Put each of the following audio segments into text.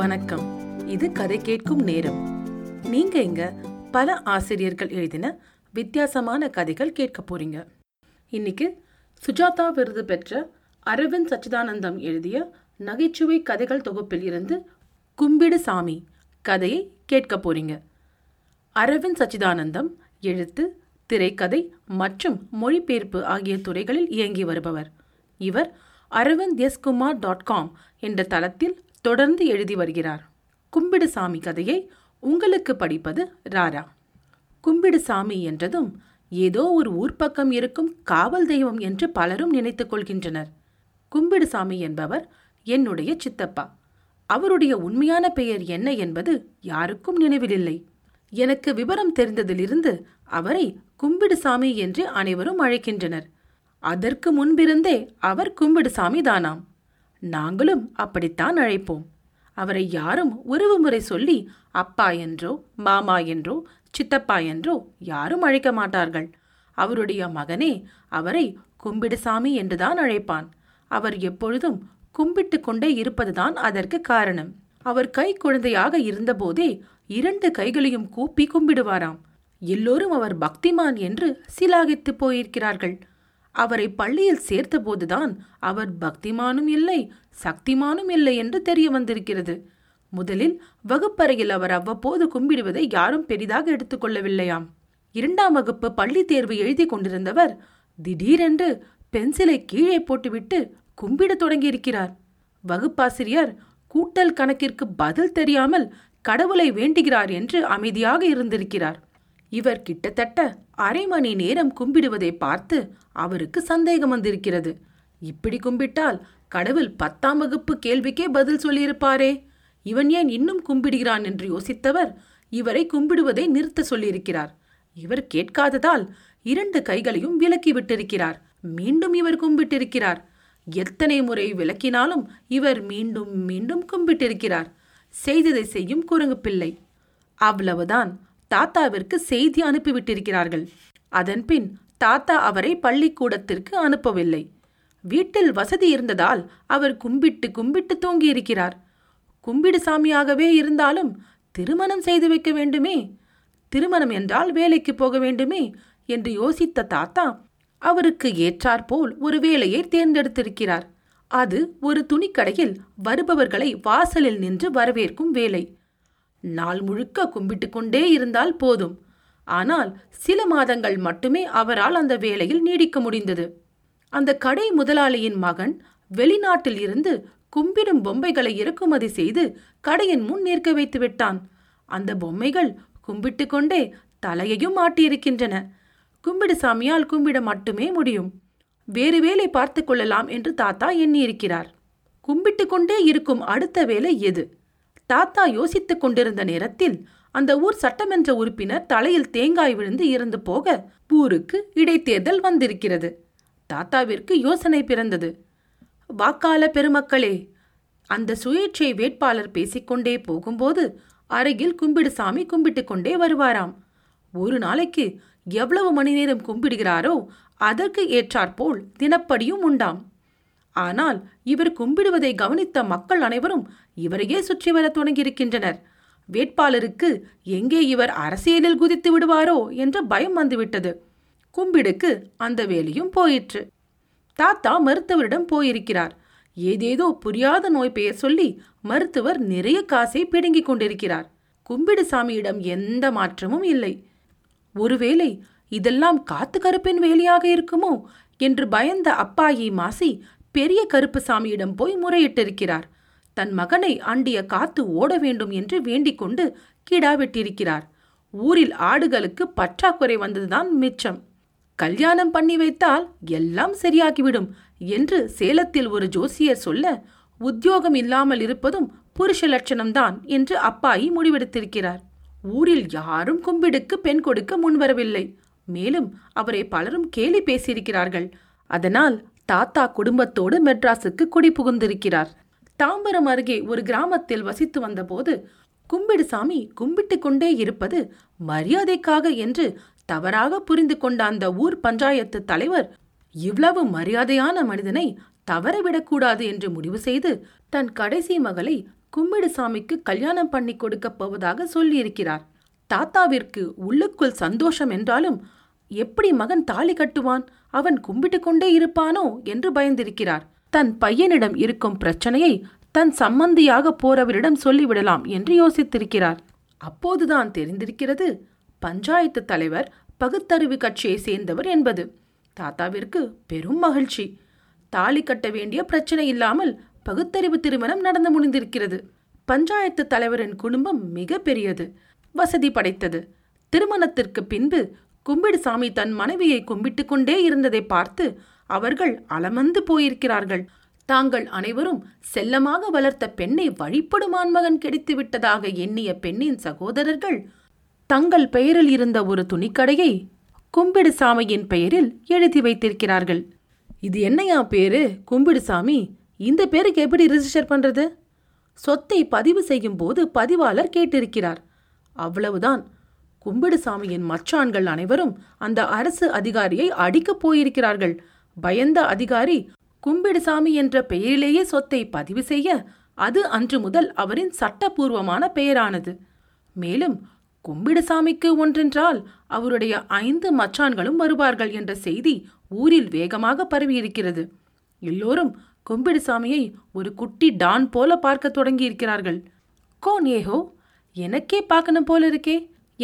வணக்கம். இது கதை கேட்கும் நேரம். நீங்க இங்க பல ஆசிரியர்கள் எழுதின வித்தியாசமான கதைகள் கேட்க போறீங்க. இன்னைக்கு சுஜாதா விருது பெற்ற அரவிந்த் சச்சிதானந்தம் எழுதிய நகைச்சுவை கதைகள் தொகுப்பில் இருந்து கும்பிடு சாமி கதையை கேட்க போறீங்க. அரவிந்த் சச்சிதானந்தம் எழுத்து திரைக்கதை மற்றும் மொழிபெயர்ப்பு ஆகிய துறைகளில் இயங்கி வருபவர். இவர் Aravind S Kumar dot com என்ற தளத்தில் தொடர்ந்து எழுதி வருகிறார். கும்பிடு சாமி கதையை உங்களுக்கு படிப்பது ராரா. கும்பிடு சாமி என்றதும் ஏதோ ஒரு ஊர் பக்கம் இருக்கும் காவல் தெய்வம் என்று பலரும் நினைத்துக் கொள்கின்றனர். கும்பிடு சாமி என்பவர் என்னுடைய சித்தப்பா. அவருடைய உண்மையான பெயர் என்ன என்பது யாருக்கும் நினைவிலில்லை. எனக்கு விவரம் தெரிந்ததிலிருந்து அவரை கும்பிடுசாமி என்று அனைவரும் அழைக்கின்றனர். அதற்கு முன்பிருந்தே அவர் கும்பிடுசாமி தானாம் நாங்களும் அப்படித்தான் அழைப்போம். அவரை யாரும் உறவு முறை சொல்லி அப்பா என்றோ மாமா என்றோ சித்தப்பா என்றோ யாரும் அழைக்க மாட்டார்கள். அவருடைய மகனே அவரை கும்பிடுசாமி என்றுதான் அழைப்பான். அவர் எப்பொழுதும் கும்பிட்டு கொண்டே இருப்பதுதான் அதற்கு காரணம். அவர் கை குழந்தையாக இருந்தபோதே இரண்டு கைகளையும் கூப்பி கும்பிடுவாராம். எல்லோரும் அவர் பக்திமான் என்று சிலாகித்து போயிருக்கிறார்கள். அவரை பள்ளியில் சேர்த்தபோதுதான் அவர் பக்திமானும் இல்லை சக்திமானும் இல்லை என்று தெரிய வந்திருக்கிறது. முதலில் வகுப்பறையில் அவர் அவ்வப்போது கும்பிடுவதை யாரும் பெரிதாக எடுத்துக்கொள்ளவில்லையாம் இரண்டாம் வகுப்பு பள்ளி தேர்வு எழுதி கொண்டிருந்தவர் திடீரென்று பென்சிலை கீழே போட்டுவிட்டு கும்பிடத் தொடங்கியிருக்கிறார். வகுப்பாசிரியர் கூட்டல் கணக்கிற்கு பதில் தெரியாமல் கடவுளை வேண்டுகிறார் என்று அமைதியாக இருந்திருக்கிறார். இவர் கிட்டத்தட்ட அரை மணி நேரம் கும்பிடுவதை பார்த்து அவருக்கு சந்தேகம் வந்திருக்கிறது. இப்படி கும்பிட்டால் கடவுள் பத்தாம் வகுப்பு கேள்விக்கே பதில் சொல்லியிருப்பாரே. இவன் ஏன் இன்னும் கும்பிடுகிறான் என்று யோசித்தவர் இவரை கும்பிடுவதை நிறுத்த சொல்லியிருக்கிறார். இவர் கேட்காததால் இரண்டு கைகளையும் விலக்கி விட்டிருக்கிறார். மீண்டும் இவர் கும்பிட்டிருக்கிறார். எத்தனை முறை விளக்கினாலும் இவர் மீண்டும் மீண்டும் கும்பிட்டிருக்கிறார். செய்ததை செய்யும் குரங்கு பிள்ளை அவ்வளவுதான். தாத்தாவிற்கு செய்தி அனுப்பிவிட்டிருக்கிறார்கள். அதன்பின் தாத்தா அவரை பள்ளிக்கூடத்திற்கு அனுப்பவில்லை. வீட்டில் வசதி இருந்ததால் அவர் கும்பிட்டு கும்பிட்டு தூங்கியிருக்கிறார். கும்பிடு சாமியாகவே இருந்தாலும் திருமணம் செய்து வைக்க வேண்டுமே திருமணம் என்றால் வேலைக்கு போக வேண்டுமே என்று யோசித்த தாத்தா அவருக்கு ஏற்றாற்போல் ஒரு வேலையை தேர்ந்தெடுத்திருக்கிறார். அது ஒரு துணிக்கடையில் வருபவர்களை வாசலில் நின்று வரவேற்கும் வேலை. நாள் முழுக்க கும்பிட்டு கொண்டே இருந்தால் போதும். ஆனால் சில மாதங்கள் மட்டுமே அவரால் அந்த வேலையில் நீடிக்க முடிந்தது. அந்த கடை முதலாளியின் மகன் வெளிநாட்டில் இருந்து கும்பிடும் பொம்மைகளை இறக்குமதி செய்து கடையின் முன் நிற்க வைத்து விட்டான். அந்த பொம்மைகள் கும்பிட்டு கொண்டே தலையையும் ஆட்டியிருக்கின்றன. கும்பிடு சாமியால் கும்பிட மட்டுமே முடியும். வேறு வேலை பார்த்து கொள்ளலாம் என்று தாத்தா எண்ணியிருக்கிறார். கும்பிட்டு கொண்டே இருக்கும் அடுத்த வேலை எது? தாத்தா யோசித்துக் கொண்டிருந்த நேரத்தில் அந்த ஊர் சட்டமன்ற உறுப்பினர் தலையில் தேங்காய் விழுந்து இறந்து போக ஊருக்கு இடைத்தேர்தல் வந்திருக்கிறது. தாத்தாவிற்கு யோசனை பிறந்தது. வாக்காள பெருமக்களே அந்த சுயேட்சை வேட்பாளர் பேசிக்கொண்டே போகும்போது அருகில் கும்பிடுசாமி கும்பிட்டு கொண்டே வருவாராம். ஒரு நாளைக்கு எவ்வளவு மணி நேரம் கும்பிடுகிறாரோ அதற்கு ஏற்றாற்போல் தினப்படியும் உண்டாம். ஆனால் இவர் கும்பிடுவதை கவனித்த மக்கள் அனைவரும் இவரையே சுற்றி வர தொடங்கியிருக்கின்றனர். வேட்பாளருக்கு எங்கே இவர் அரசியலில் குதித்து விடுவாரோ என்ற பயம் வந்துவிட்டது. கும்பிடுக்கு அந்த வேலையும் போயிற்று. தாத்தா மருத்துவரிடம் போயிருக்கிறார். ஏதேதோ புரியாத நோய் பெயர் சொல்லி மருத்துவர் நிறைய காசை பிடுங்கிக் கொண்டிருக்கிறார். கும்பிடு சாமியிடம் எந்த மாற்றமும் இல்லை. ஒருவேளை இதெல்லாம் காத்து கருப்பின் வேலையாக இருக்குமோ என்று பயந்த அப்பாயி மாசி பெரிய கருப்புசாமியிடம் போய் முறையிட்டிருக்கிறார். தன் மகனை அண்டிய காத்து ஓட வேண்டும் என்று வேண்டிக் கொண்டு கிடா வெட்டியிருக்கிறார் ஊரில் ஆடுகளுக்கு பற்றாக்குறை வந்ததுதான் மிச்சம். கல்யாணம் பண்ணி வைத்தால் எல்லாம் சரியாகிவிடும் என்று சேலத்தில் ஒரு ஜோசியர் சொல்ல உத்தியோகம் இல்லாமல் இருப்பதும் புருஷ லட்சணம்தான் என்று அப்பாயி முடிவெடுத்திருக்கிறார். ஊரில் யாரும் கும்பிடுக்கு பெண் கொடுக்க முன்வரவில்லை. மேலும் அவரை பலரும் கேலி பேசியிருக்கிறார்கள். அதனால் தாத்தா குடும்பத்தோடு மெட்ராஸுக்கு குடி புகுந்திருக்கிறார் தாம்பரம் அருகே ஒரு கிராமத்தில் வசித்து வந்தபோது கும்பிடுசாமி கும்பிட்டு கொண்டே இருப்பது மரியாதைக்காக என்று தவறாக புரிந்து கொண்ட அந்த ஊர் பஞ்சாயத்து தலைவர் இவ்வளவு மரியாதையான மனிதனை தவறவிடக்கூடாது என்று முடிவு செய்து தன் கடைசி மகளை கும்மிடுசாமிக்கு கல்யாணம் பண்ணி கொடுக்கப் போவதாக சொல்லியிருக்கிறார். தாத்தாவிற்கு உள்ளுக்குள் சந்தோஷம் என்றாலும் எப்படி மகன் தாலி கட்டுவான்? அவன் கும்பிட்டு கொண்டே இருப்பானோ என்று பயந்திருக்கிறார். தன் பையனிடம் இருக்கும் பிரச்சனையை தன் சம்மந்தியாக போறவரிடம் சொல்லிவிடலாம் என்று யோசித்திருக்கிறார். அப்போதுதான் தெரிந்திருக்கிறது பஞ்சாயத்து தலைவர் பகுத்தறிவு கட்சியை சேர்ந்தவர் என்பது. தாத்தாவிற்கு பெரும் மகிழ்ச்சி. தாலி கட்ட வேண்டிய பிரச்சனை இல்லாமல் பகுத்தறிவு திருமணம் நடந்து முடிந்திருக்கிறது. பஞ்சாயத்து தலைவரின் குடும்பம் மிக பெரியது. வசதி படைத்தது. திருமணத்திற்கு பின்பு கும்பிடுசாமி தன் மனைவியை கும்பிட்டு கொண்டே இருந்ததை பார்த்து அவர்கள் அலமந்து போயிருக்கிறார்கள். தாங்கள் அனைவரும் செல்லமாக வளர்த்த பெண்ணை வழிபடும் மகன் கிடைத்து விட்டதாக எண்ணிய பெண்ணின் சகோதரர்கள் தங்கள் பெயரில் இருந்த ஒரு துணிக்கடையை கும்பிடுசாமியின் பெயரில் எழுதி வைத்திருக்கிறார்கள். இது என்னையா பேரு? கும்பிடுசாமி இந்த பேருக்கு எப்படி ரிஜிஸ்டர் பண்றது? சொத்தை பதிவு செய்யும் போது பதிவாளர் கேட்டிருக்கிறார். அவ்வளவுதான். கும்பிடுசாமியின் மச்சான்கள் அனைவரும் அந்த அரசு அதிகாரியை அடிக்கப் போயிருக்கிறார்கள். பயந்த அதிகாரி கும்பிடுசாமி என்ற பெயரிலேயே சொத்தை பதிவு செய்ய அது அன்று முதல் அவரின் சட்டபூர்வமான பெயரானது. மேலும் கும்பிடுசாமிக்கு ஒன்றென்றால் அவருடைய ஐந்து மச்சான்களும் வருவார்கள் என்ற செய்தி ஊரில் வேகமாக பரவியிருக்கிறது. எல்லோரும் கும்பிடுசாமியை ஒரு குட்டி டான் போல பார்க்க தொடங்கியிருக்கிறார்கள். கோன் ஏஹோ எனக்கே பார்க்கணும் போல இருக்கே.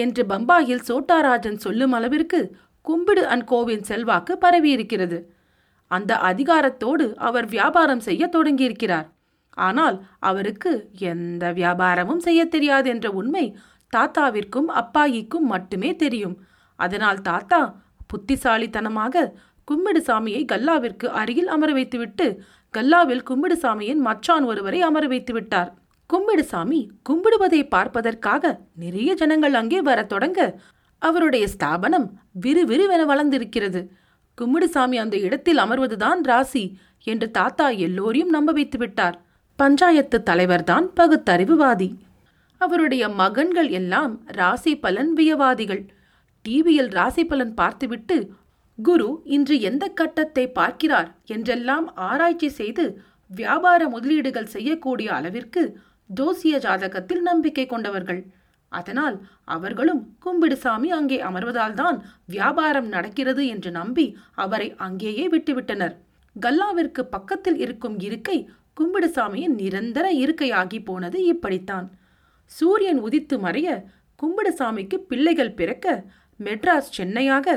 என்று பம்பாயில் சோட்டாராஜன் சொல்லும் அளவிற்கு கும்பிடு அண்ட் கோவின் செல்வாக்கு பரவியிருக்கிறது. அந்த அதிகாரத்தோடு அவர் வியாபாரம் செய்ய தொடங்கியிருக்கிறார். ஆனால் அவருக்கு எந்த வியாபாரமும் செய்ய தெரியாது என்ற உண்மை தாத்தாவிற்கும் அப்பாயிக்கும் மட்டுமே தெரியும். அதனால் தாத்தா புத்திசாலித்தனமாக கும்பிடுசாமியை கல்லாவிற்கு அருகில் அமர வைத்துவிட்டு கல்லாவில் கும்பிடுசாமியின் மச்சான் ஒருவரை அமர வைத்து விட்டார் கும்பிடுசாமி கும்பிடுவதை பார்ப்பதற்காக நிறைய ஜனங்கள் அங்கே வரத் தொடங்க அவருடைய ஸ்தாபனம் விறுவிறுவென வளர்ந்திருக்கிறது. கும்பிடுசாமி அந்த இடத்தில் அமர்வதுதான் ராசி என்று தாத்தா எல்லோரையும் நம்ப வைத்து விட்டார். பஞ்சாயத்து தலைவர்தான் பகுத்தறிவுவாதி. அவருடைய மகன்கள் எல்லாம் ராசி பலன் வியவாதிகள். டிவியில் ராசி பலன் பார்த்துவிட்டு குரு இன்று எந்த கட்டத்தை பார்க்கிறார்? என்றெல்லாம் ஆராய்ச்சி செய்து வியாபார முதலீடுகள் செய்யக்கூடிய அளவிற்கு ஜோசிய ஜாதகத்தில் நம்பிக்கை கொண்டவர்கள். அதனால் அவர்களும் கும்பிடுசாமி அங்கே அமர்வதால்தான் வியாபாரம் நடக்கிறது என்று நம்பி அவரை அங்கேயே விட்டுவிட்டனர். கல்லாவிற்கு பக்கத்தில் இருக்கும் இருக்கை கும்பிடுசாமியின் நிரந்தர இருக்கையாகி போனது இப்படித்தான். சூரியன் உதித்து மறைய கும்பிடுசாமிக்கு பிள்ளைகள் பிறக்க மெட்ராஸ் சென்னையாக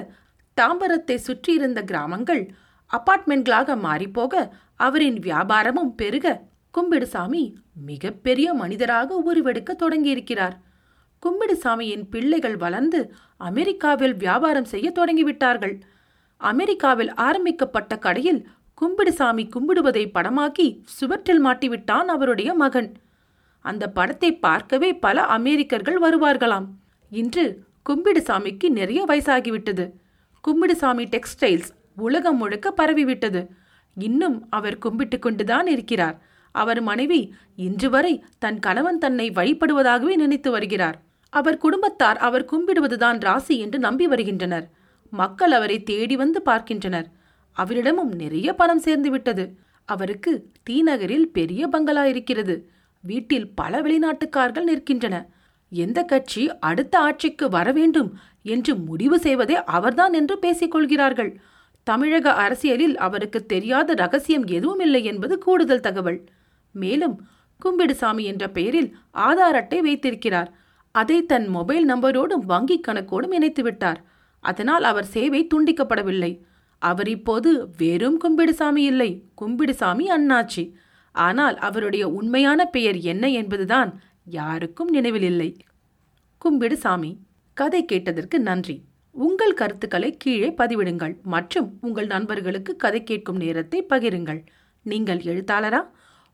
தாம்பரத்தை சுற்றியிருந்த கிராமங்கள் அப்பார்ட்மெண்ட்களாக மாறிப்போக அவரின் வியாபாரமும் பெருக கும்பிடுசாமி மிகப்பெரிய மனிதராக உருவெடுக்க தொடங்கியிருக்கிறார். கும்பிடுசாமியின் பிள்ளைகள் வளர்ந்து அமெரிக்காவில் வியாபாரம் செய்ய தொடங்கிவிட்டார்கள். அமெரிக்காவில் ஆரம்பிக்கப்பட்ட கடையில் கும்பிடுசாமி கும்பிடுவதை படமாக்கி சுவற்றில் மாட்டிவிட்டான் அவருடைய மகன். அந்த படத்தை பார்க்கவே பல அமெரிக்கர்கள் வருவார்களாம். இன்று கும்பிடுசாமிக்கு நிறைய வயசாகிவிட்டது. கும்பிடுசாமி டெக்ஸ்டைல்ஸ் உலகம் முழுக்க பரவிவிட்டது. இன்னும் அவர் கும்பிட்டு கொண்டுதான் இருக்கிறார். அவர் மனைவி இன்று வரை தன் கணவன் தன்னை வழிபடுவதாகவே நினைத்து வருகிறார். அவர் குடும்பத்தார் அவர் கும்பிடுவதுதான் ராசி என்று நம்பி வருகின்றனர். மக்கள் அவரை தேடி வந்து பார்க்கின்றனர். அவரிடமும் நிறைய பணம் சேர்ந்து விட்டது. அவருக்கு தீநகரில் பெரிய பங்களா இருக்கிறது. வீட்டில் பல வெளிநாட்டுக்கார்கள் நிற்கின்றன. எந்த கட்சி அடுத்த ஆட்சிக்கு வர வேண்டும் என்று முடிவு செய்வதே அவர்தான் என்று பேசிக் கொள்கிறார்கள். தமிழக அரசியலில் அவருக்கு தெரியாத ரகசியம் எதுவும் இல்லை என்பது கூடுதல் தகவல். மேலும் கும்பிடுசாமி என்ற பெயரில் ஆதார் அட்டை வைத்திருக்கிறார். அதை தன் மொபைல் நம்பரோடும் வங்கிக் கணக்கோடும் இணைத்து விட்டார். அதனால் அவர் சேவை துண்டிக்கப்படவில்லை. அவர் இப்போது வெறும் கும்பிடுசாமி இல்லை கும்பிடுசாமி அண்ணாச்சி. ஆனால் அவருடைய உண்மையான பெயர் என்ன என்பதுதான் யாருக்கும் நினைவில் இல்லை கும்பிடுசாமி கதை கேட்டதற்கு நன்றி. உங்கள் கருத்துக்களை கீழே பதிவிடுங்கள் மற்றும் உங்கள் நண்பர்களுக்கு கதை கேட்கும் நேரத்தை பகிருங்கள். நீங்கள் எழுத்தாளரா?